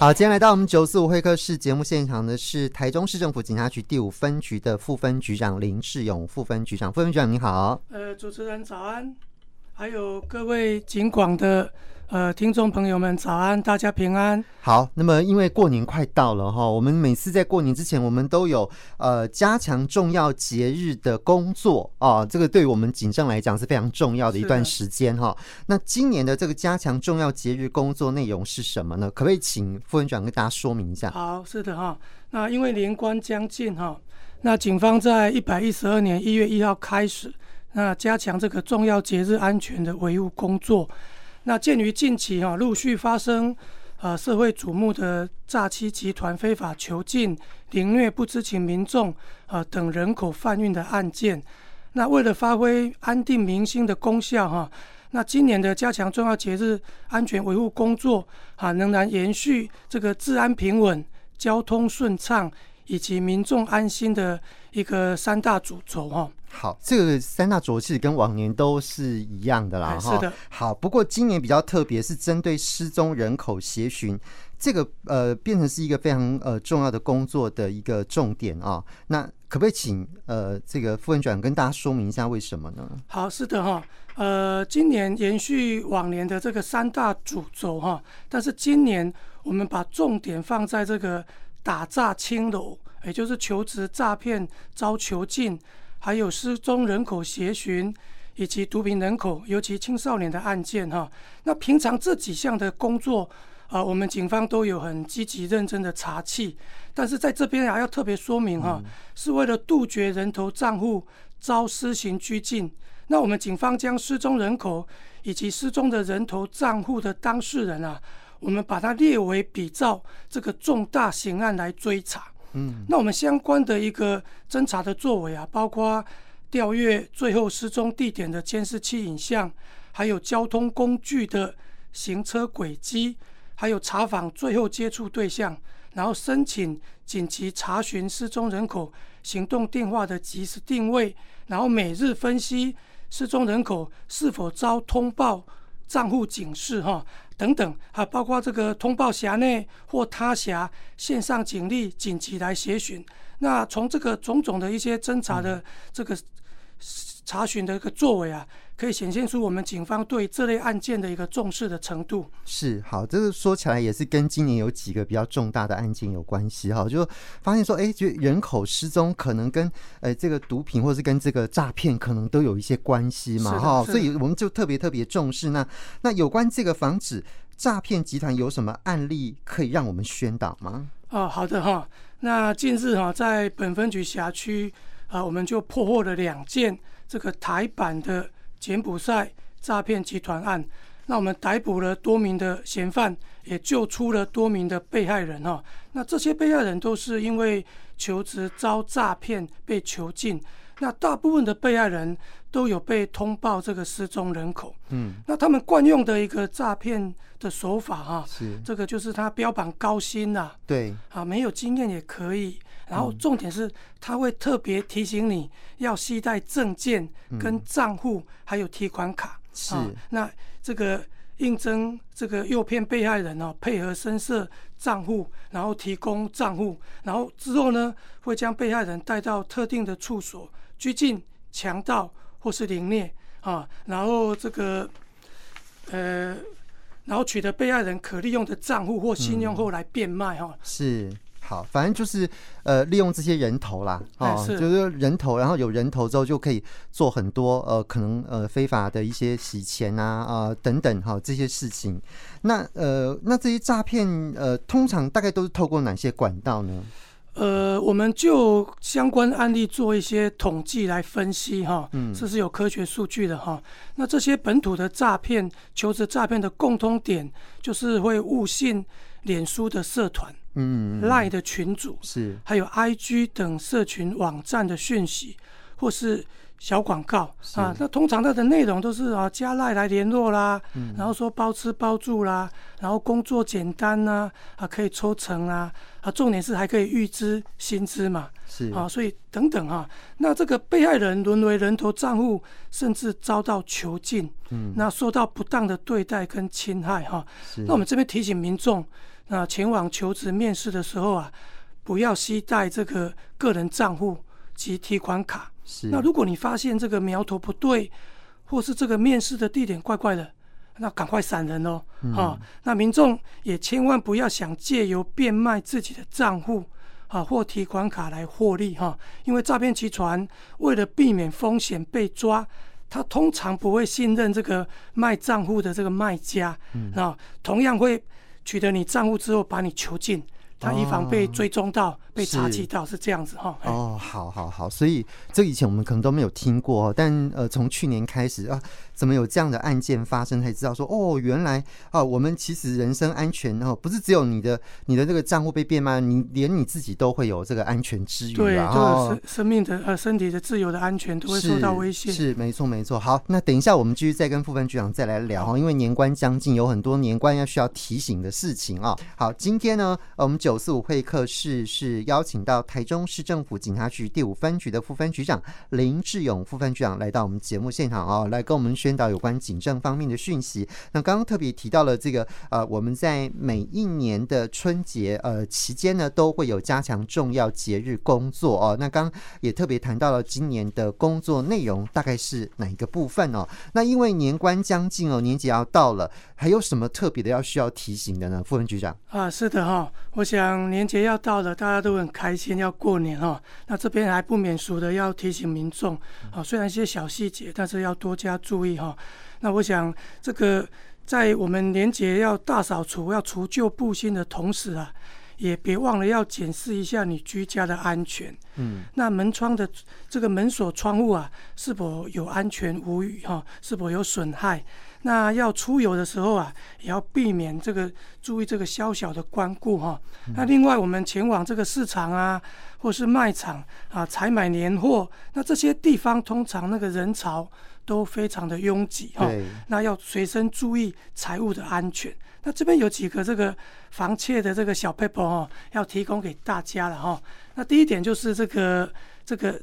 好，今天来到我们九四五会客室节目现场的是台中市政府警察局第五分局的副分局长林世勇副分局长，副分局长你好。呃，主持人早安，还有各位警广的。呃，听众朋友们早安，大家平安。好，那么因为过年快到了哈，我们每次在过年之前，我们都有呃加强重要节日的工作啊，这个对于我们警政来讲是非常重要的一段时间哈。那今年的这个加强重要节日工作内容是什么呢？可不可以请副院长跟大家说明一下？好，是的哈。那因为年关将近哈，那警方在一百一十二年一月一号开始，那加强这个重要节日安全的维护工作。那鉴于近期哈陆续发生呃社会瞩目的诈欺集团非法囚禁、凌虐不知情民众啊等人口贩运的案件，那为了发挥安定民心的功效哈，那今年的加强重要节日安全维护工作啊，仍然延续这个治安平稳、交通顺畅以及民众安心的一个三大主轴哈。好，这个三大轴其实跟往年都是一样的啦，哈。是的。好，不过今年比较特别，是针对失踪人口协寻，这个呃变成是一个非常呃重要的工作的一个重点啊、哦。那可不可以请呃这个副分局长跟大家说明一下为什么呢？好，是的哈，呃，今年延续往年的这个三大主轴哈，但是今年我们把重点放在这个打诈青楼，也就是求职诈骗遭囚禁。还有失踪人口协寻，以及毒品人口，尤其青少年的案件哈。那平常这几项的工作啊，我们警方都有很积极认真的查缉。但是在这边还要特别说明哈，是为了杜绝人头账户遭私刑拘禁。那我们警方将失踪人口以及失踪的人头账户的当事人啊，我们把它列为比照这个重大刑案来追查。嗯，那我们相关的一个侦查的作为啊，包括调阅最后失踪地点的监视器影像，还有交通工具的行车轨迹，还有查访最后接触对象，然后申请紧急查询失踪人口行动电话的即时定位，然后每日分析失踪人口是否遭通报账户警示哈。等等，还包括这个通报辖内或他辖线上警力紧急来协寻。那从这个种种的一些侦查的这个查询的一个作为啊，可以显现出我们警方对这类案件的一个重视的程度。是好，这个说起来也是跟今年有几个比较重大的案件有关系哈，就发现说，哎，就人口失踪可能跟呃这个毒品或是跟这个诈骗可能都有一些关系嘛哈，所以我们就特别特别重视。那那有关这个防止诈骗集团有什么案例可以让我们宣导吗？哦，好的哈。那近日哈，在本分局辖区啊，我们就破获了两件这个台版的柬埔寨诈骗集团案。那我们逮捕了多名的嫌犯，也救出了多名的被害人哈。那这些被害人都是因为求职遭诈骗被囚禁。那大部分的被害人都有被通报这个失踪人口。嗯，那他们惯用的一个诈骗的手法哈，是这个就是他标榜高薪呐，对，啊没有经验也可以，然后重点是他会特别提醒你要携带证件跟账户还有提款卡。是，那这个应征这个诱骗被害人哦，配合深色账户，然后提供账户，然后之后呢会将被害人带到特定的处所。拘禁、强盗或是凌虐啊，然后这个呃，然后取得被害人可利用的账户或信用后来变卖哈、嗯。是，好，反正就是呃，利用这些人头啦，哦，是就是人头，然后有人头之后就可以做很多呃，可能呃非法的一些洗钱啊啊、呃、等等哈、哦、这些事情。那呃，那这些诈骗呃，通常大概都是透过哪些管道呢？呃，我们就相关案例做一些统计来分析哈，嗯，这是有科学数据的哈。那这些本土的诈骗、求职诈骗的共通点，就是会误信脸书的社团，嗯，LINE 的群组是，还有 IG 等社群网站的讯息，或是。小广告啊，那通常它的内容都是啊加赖来联络啦，嗯，然后说包吃包住啦，然后工作简单呐，啊，啊可以抽成啊，啊重点是还可以预支薪资嘛，是。啊，所以等等，啊，那这个被害人沦为人头账户，甚至遭到囚禁，嗯，那受到不当的对待跟侵害哈，啊，那我们这边提醒民众。那前往求职面试的时候啊，不要携带这个个人账户及提款卡。是。那如果你发现这个苗头不对，或是这个面试的地点怪怪的，那赶快闪人哦。啊、嗯哦，那民众也千万不要想借由变卖自己的账户啊或提款卡来获利哈、哦，因为诈骗集团为了避免风险被抓，他通常不会信任这个卖账户的这个卖家，啊、嗯啊，同样会取得你账户之后把你囚禁。他以防被追踪到、哦、被查缉到，是这样子哈。哦，好好好，所以这以前我们可能都没有听过，但呃，从去年开始啊，怎么有这样的案件发生，才知道说哦，原来啊，我们其实人身安全哦，不是只有你的你的这个账户被变卖，你连你自己都会有这个安全之余。对，这个生生命的呃身体的自由的安全都会受到威胁。是，是没错没错。好，那等一下我们继续再跟副分局长再来聊哈，因为年关将近，有很多年关要需要提醒的事情啊。好，今天呢，我们九四五会客室是邀请到台中市政府警察局第五分局的副分局长林志勇副分局长来到我们节目现场哦，来跟我们宣导有关警政方面的讯息。那刚刚特别提到了这个呃，我们在每一年的春节呃期间呢，都会有加强重要节日工作哦。那刚刚也特别谈到了今年的工作内容大概是哪一个部分哦？那因为年关将近哦，年节要到了，还有什么特别的要需要提醒的呢？副分局长啊，是的哈，我想年节要到了，大家都都很开心要过年哦。那这边还不免俗的要提醒民众啊，虽然一些小细节，但是要多加注意哈。那我想，这个在我们年节要大扫除、要除旧布新的同时啊，也别忘了要检视一下你居家的安全。嗯，那门窗的这个门锁、窗户啊，是否有安全无虞哈？是否有损害？那要出游的时候啊，也要避免这个注意这个小小的关顾哈。那另外，我们前往这个市场啊，或是卖场啊，采买年货，那这些地方通常那个人潮。都非常的拥挤哈，那要随身注意财物的安全。那这边有几个这个防窃的这个小 paper 哈，要提供给大家了哈。那第一点就是这个这个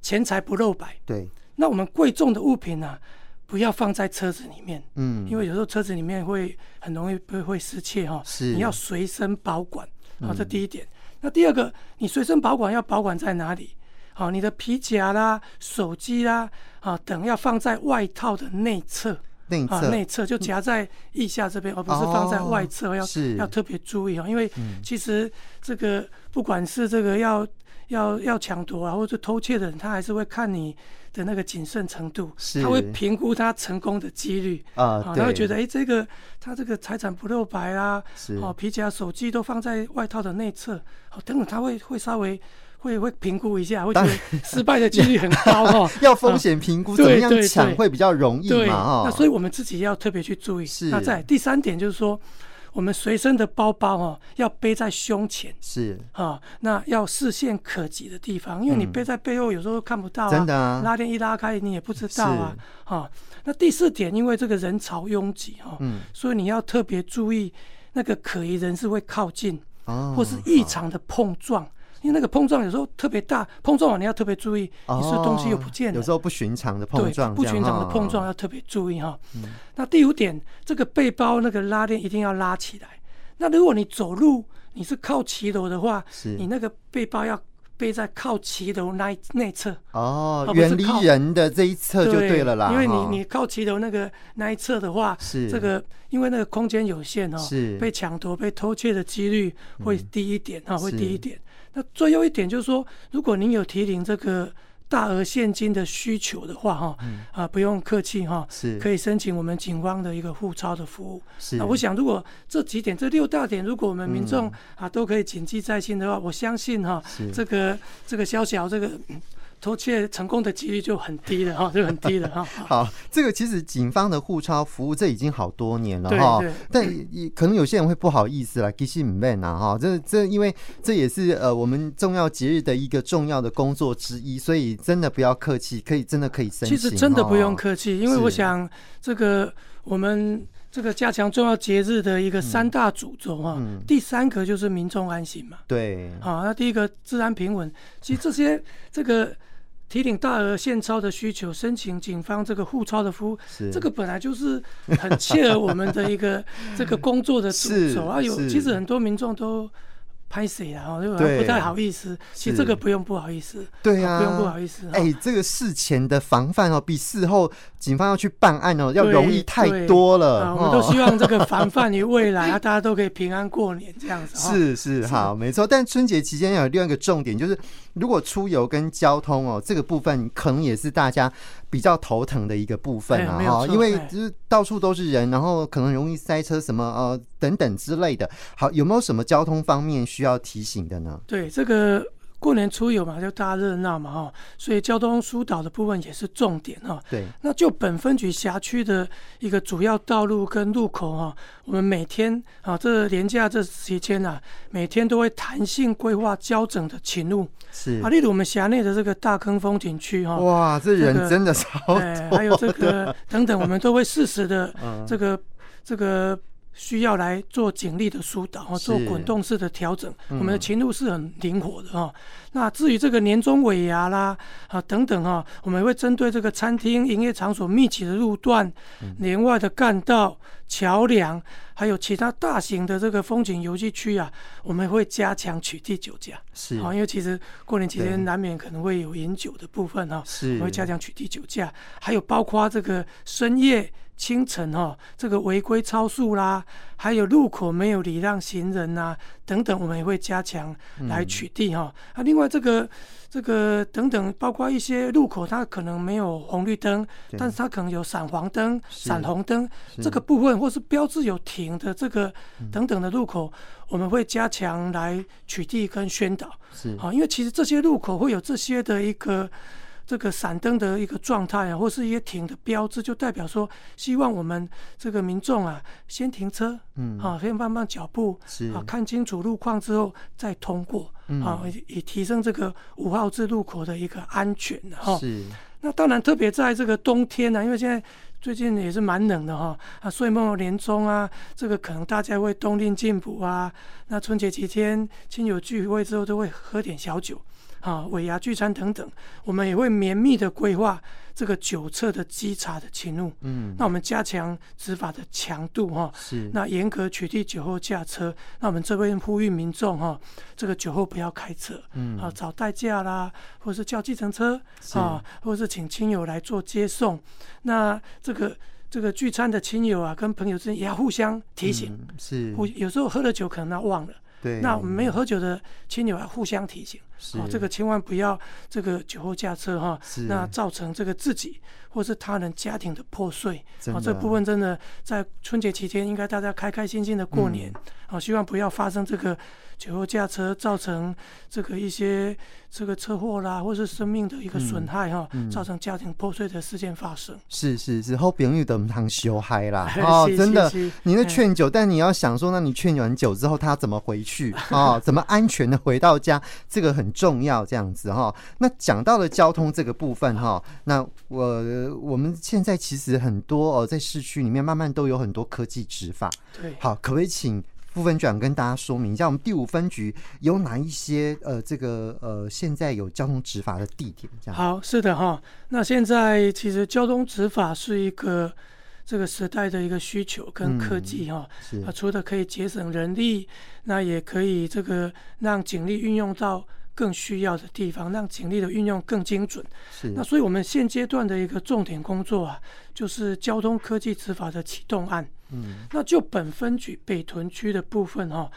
钱财不露白。对。那我们贵重的物品呢、啊，不要放在车子里面。嗯。因为有时候车子里面会很容易会会失窃哈。是。你要随身保管啊，这第一点。那第二个，你随身保管要保管在哪里？好，你的皮夹啦、手机啦，啊等要放在外套的内侧，内侧。内侧就夹在腋下这边，而不是放在外侧，要要特别注意啊，因为其实这个不管是这个要要要抢夺啊，或者偷窃的人，他还是会看你的那个谨慎程度，他会评估他成功的几率。啊，他会觉得哎，这个他这个财产不露白啊，哦皮夹、手机都放在外套的内侧，好等等他会会稍微。会会评估一下，会觉得 失败的几率很高哈。要风险评估，怎么样抢会比较容易嘛？那所以我们自己要特别去注意。是。那在第三点就是说，我们随身的包包哦，要背在胸前。是。啊，那要视线可及的地方，因为你背在背后有时候看不到啊。真的啊。拉链一拉开，你也不知道啊。啊。那第四点，因为这个人潮拥挤哈，嗯，所以你要特别注意那个可疑人士会靠近，或是异常的碰撞。因为那个碰撞有时候特别大，碰撞完你要特别注意，你是东西又不见了。有时候不寻常的碰撞，不寻常的碰撞要特别注意哈。那第五点，这个背包那个拉链一定要拉起来。那如果你走路你是靠骑楼的话，你那个背包要背在靠骑楼那内侧。哦，远离人的这一侧就对了啦。因为你你靠骑楼那个那一侧的话，是。这个因为那个空间有限哦，是。被抢夺被偷窃的几率会低一点啊，会低一点。那最后一点就是说，如果您有提领这个大额现金的需求的话，哈、嗯，啊，不用客气哈，是可以申请我们警方的一个护钞的服务。是，那我想如果这几点这六大点，如果我们民众啊都可以谨记在心的话，我相信哈，这个这个小小这个。偷窃成功的几率就很低了哈，就很低了哈。好，这个其实警方的互抄服务这已经好多年了哈，但也可能有些人会不好意思啦，其实不免啊哈，这这因为这也是呃我们重要节日的一个重要的工作之一，所以真的不要客气，可以真的可以申请。其实真的不用客气，因为我想这个我们这个加强重要节日的一个三大主轴哈，第三个就是民众安心嘛。对，好，那第一个治安平稳，其实这些这个。提领大额现钞的需求，申请警方这个互钞的服务，这个本来就是很切合我们的一个 这个工作的主轴啊。有其实很多民众都。拍谁啊？哦，就不太好意思。其实这个不用不好意思。对啊，不用不好意思。哎，这个事前的防范哦，比事后警方要去办案哦，要容易太多了。我们都希望这个防范于未来 啊，大家都可以平安过年这样子。是是好，没错。但春节期间要有另外一个重点，就是如果出游跟交通哦，这个部分可能也是大家比较头疼的一个部分啊。哈，因为就是到处都是人，然后可能容易塞车什么呃等等之类的。好，有没有什么交通方面需需要提醒的呢？对，这个过年出游嘛，就大热闹嘛，哈，所以交通疏导的部分也是重点哈。对，那就本分局辖区的一个主要道路跟路口哈，我们每天啊，这年假这期间啊，每天都会弹性规划交整的勤路。是啊，例如我们辖内的这个大坑风景区哈，哇，这人真的超多，还有这个等等，我们都会适时的这 个这个。需要来做警力的疏导，做滚动式的调整，我们的勤务是很灵活的哈。那至于这个年终尾牙啦啊等等哈，我们会针对这个餐厅营业场所密集的路段、连外的干道、桥梁，还有其他大型的这个风景游戏区啊，我们会加强取缔酒驾。是啊，因为其实过年期间难免可能会有饮酒的部分哈，是，我们会加强取缔酒驾，还有包括这个深夜。清晨哈，这个违规超速啦，还有路口没有礼让行人呐、啊，等等，我们也会加强来取缔哈。啊，另外这个这个等等，包括一些路口它可能没有红绿灯，但是它可能有闪黄灯、闪红灯这个部分，或是标志有停的这个等等的路口，我们会加强来取缔跟宣导。是啊，因为其实这些路口会有这些的一个。这个闪灯的一个状态啊，或是一些停的标志，就代表说，希望我们这个民众啊，先停车，嗯，啊，先放慢脚步，是啊，看清楚路况之后再通过，嗯、啊，以提升这个五号字路口的一个安全哈。是。那当然，特别在这个冬天呢、啊，因为现在最近也是蛮冷的哈，啊，岁末年终啊，这个可能大家会冬令进补啊，那春节期间亲友聚会之后都会喝点小酒。啊，尾牙聚餐等等，我们也会绵密的规划这个酒测的稽查的勤务。嗯，那我们加强执法的强度哈。是。那严格取缔酒后驾车。那我们这边呼吁民众哈，这个酒后不要开车。嗯。啊，找代驾啦，或是叫计程车啊，或是请亲友来做接送。那这个这个聚餐的亲友啊，跟朋友之间也要互相提醒。嗯、是。互有时候喝了酒可能他忘了。对。那我们没有喝酒的亲友要互相提醒。哦，这个千万不要这个酒后驾车哈，那造成这个自己或是他人家庭的破碎。哦，这部分真的在春节期间应该大家开开心心的过年。哦，希望不要发生这个酒后驾车造成这个一些这个车祸啦，或是生命的一个损害哈，造成家庭破碎的事件发生。是是是，后朋友都唔通修嗨啦。哦，真的，你在劝酒，但你要想说，那你劝完酒之后，他怎么回去啊？怎么安全的回到家？这个很。重要这样子哈，那讲到了交通这个部分哈，那我我们现在其实很多哦，在市区里面慢慢都有很多科技执法。对，好，可不可以请副分局长跟大家说明一下，我们第五分局有哪一些呃，这个呃，现在有交通执法的地点？这样。好，是的哈，那现在其实交通执法是一个这个时代的一个需求跟科技哈，是啊、嗯，除了可以节省人力，那也可以这个让警力运用到。更需要的地方，让警力的运用更精准。是，那所以我们现阶段的一个重点工作啊，就是交通科技执法的启动案。嗯，那就本分局北屯区的部分哈，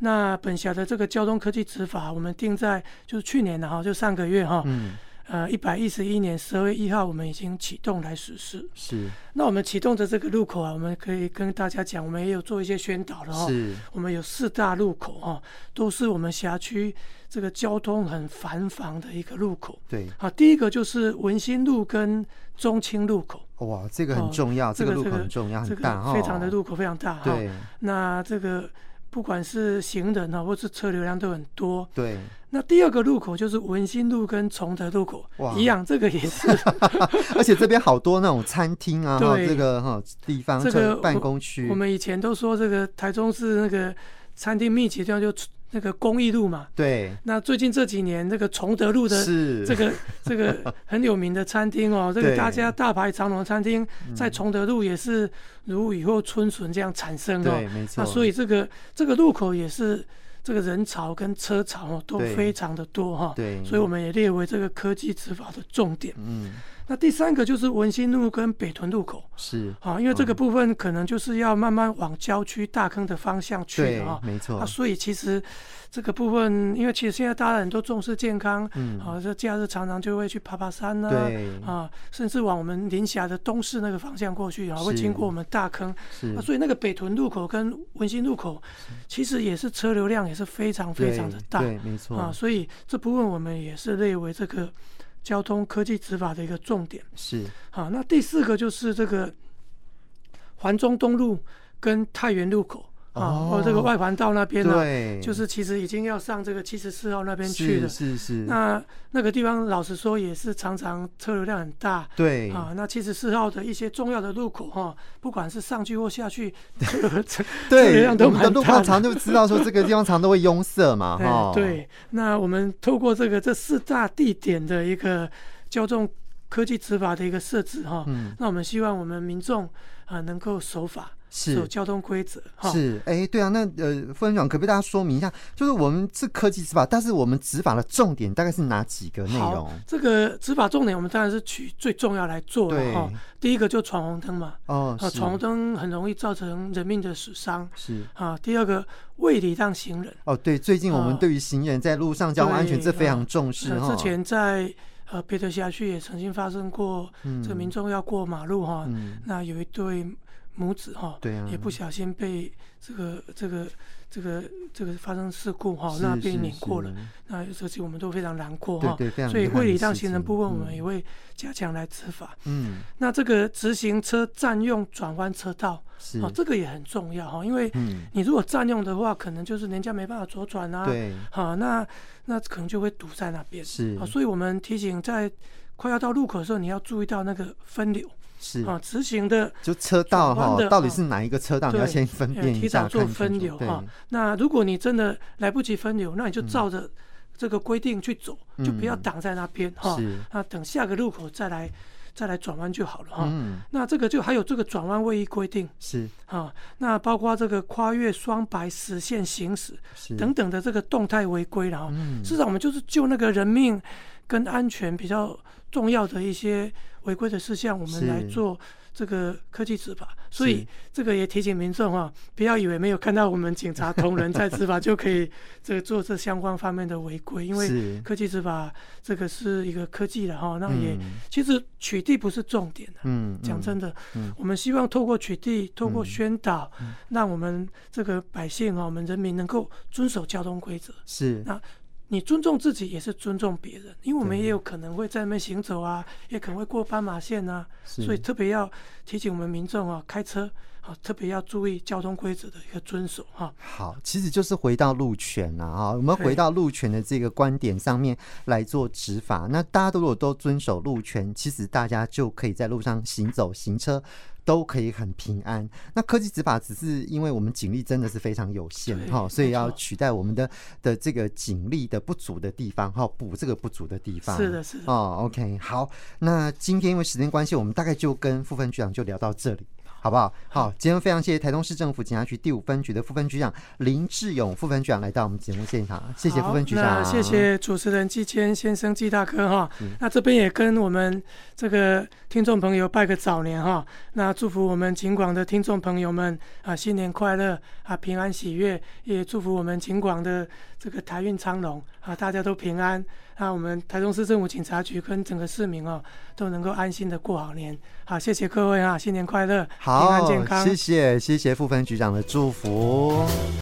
那本辖的这个交通科技执法，我们定在就是去年的哈，就上个月哈。嗯。呃，一百一十一年十二月一号，我们已经启动来实施。是。那我们启动的这个路口啊，我们可以跟大家讲，我们也有做一些宣导的哈。是。我们有四大路口哈，都是我们辖区这个交通很繁忙的一个路口。对。好，第一个就是文心路跟中清路口。哇，这个很重要，这个路口很重要，很大哈。非常的路口非常大哈。对。那这个不管是行人啊，或是车流量都很多。对。那第二个路口就是文心路跟崇德路口，哇，一样，这个也是 而且这边好多那种餐厅啊，对，这个哈地方，这个办公区，我们以前都说这个台中市那个餐厅密集地方就那个公益路嘛。对。那最近这几年，那个崇德路的这个这个很有名的餐厅哦，这个大家大排长龙的餐厅，在崇德路也是如雨后春笋这样产生哦。对，没错。那所以这个这个路口也是这个人潮跟车潮哦都非常的多哈。对。所以我们也列为这个科技执法的重点。嗯。那第三个就是文心路跟北屯路口，是。啊，因为这个部分可能就是要慢慢往郊区大坑的方向去的啊，没错。啊，所以其实这个部分，因为其实现在大家很多重视健康，嗯，啊，这假日常常就会去爬爬山呐，对，啊，甚至往我们临峡的东市那个方向过去啊，会经过我们大坑，是。啊，所以那个北屯路口跟文心路口，其实也是车流量也是非常非常的大，对，没错。啊，所以这部分我们也是列为这个。交通科技执法的一个重点是好，那第四个就是这个环中东路跟太原路口。啊，哦这个外环道那边呢，对，就是其实已经要上这个七十四号那边去了。是是是。那那个地方老实说也是常常车流量很大。对。啊，那七十四号的一些重要的路口哈，不管是上去或下去，车流量都蛮大。我们的路况常就知道说这个地方常都会拥塞嘛 哈。对。那我们透过这个这四大地点的一个交通科技执法的一个设置哈，那我们希望我们民众啊能够守法。是有交通规则，是哎、欸，对啊，那呃，副分局长可不可以大家说明一下？就是我们是科技执法，但是我们执法的重点大概是哪几个内容？这个执法重点，我们当然是取最重要来做的哈。第一个就闯红灯嘛，哦，闯红灯很容易造成人命的死伤，是啊。第二个未礼让行人，哦，对，最近我们对于行人在路上交通安全这非常重视哈。之前在呃别的辖区也曾经发生过，这个民众要过马路哈，那有一对。母子哈，对啊，也不小心被这个这个这个这个发生事故哈，那被碾过了，那这些我们都非常难过哈。所以会礼让行人部分，我们也会加强来执法。嗯，那这个直行车占用转弯车道，是这个也很重要哈，因为你如果占用的话，可能就是人家没办法左转啊。对，好，那那可能就会堵在那边。是，所以我们提醒在快要到路口的时候，你要注意到那个分流。是啊，直行的就车道哈，到底是哪一个车道？你要先分辨一下，提早做分流哈。那如果你真的来不及分流，那你就照着这个规定去走，就不要挡在那边哈。那等下个路口再来再来转弯就好了哈。那这个就还有这个转弯位移规定是啊，那包括这个跨越双白实线行驶等等的这个动态违规了哈。事实上，我们就是救那个人命跟安全比较重要的一些。违规的事项，我们来做这个科技执法，所以这个也提醒民众哈，不要以为没有看到我们警察同仁在执法就可以 这个做这相关方面的违规，因为科技执法这个是一个科技的哈，那也其实取缔不是重点的，嗯，讲真的，我们希望透过取缔，透过宣导，让我们这个百姓啊，我们人民能够遵守交通规则，是。那。你尊重自己也是尊重别人，因为我们也有可能会在那边行走啊，也可能会过斑马线啊，所以特别要提醒我们民众啊，开车啊特别要注意交通规则的一个遵守哈。好，其实就是回到路权了啊，我们回到路权的这个观点上面来做执法。那大家如果都遵守路权，其实大家就可以在路上行走行车。都可以很平安。那科技执法只是因为我们警力真的是非常有限哈，所以要取代我们的的这个警力的不足的地方哈，补这个不足的地方。是的，是的。哦，OK，好。那今天因为时间关系，我们大概就跟副分局长就聊到这里。好不好？好，今天非常谢谢台东市政府警察局第五分局的副分局长林志勇副分局长来到我们节目现场，谢谢副分局长。谢谢主持人季谦先生季大哥哈。嗯、那这边也跟我们这个听众朋友拜个早年哈。那祝福我们警广的听众朋友们啊新年快乐啊平安喜悦，也祝福我们警广的这个台运昌隆啊大家都平安。那我们台中市政府警察局跟整个市民哦，都能够安心的过好年。好，谢谢各位啊，新年快乐，好，平安健康。谢谢，谢谢副分局长的祝福。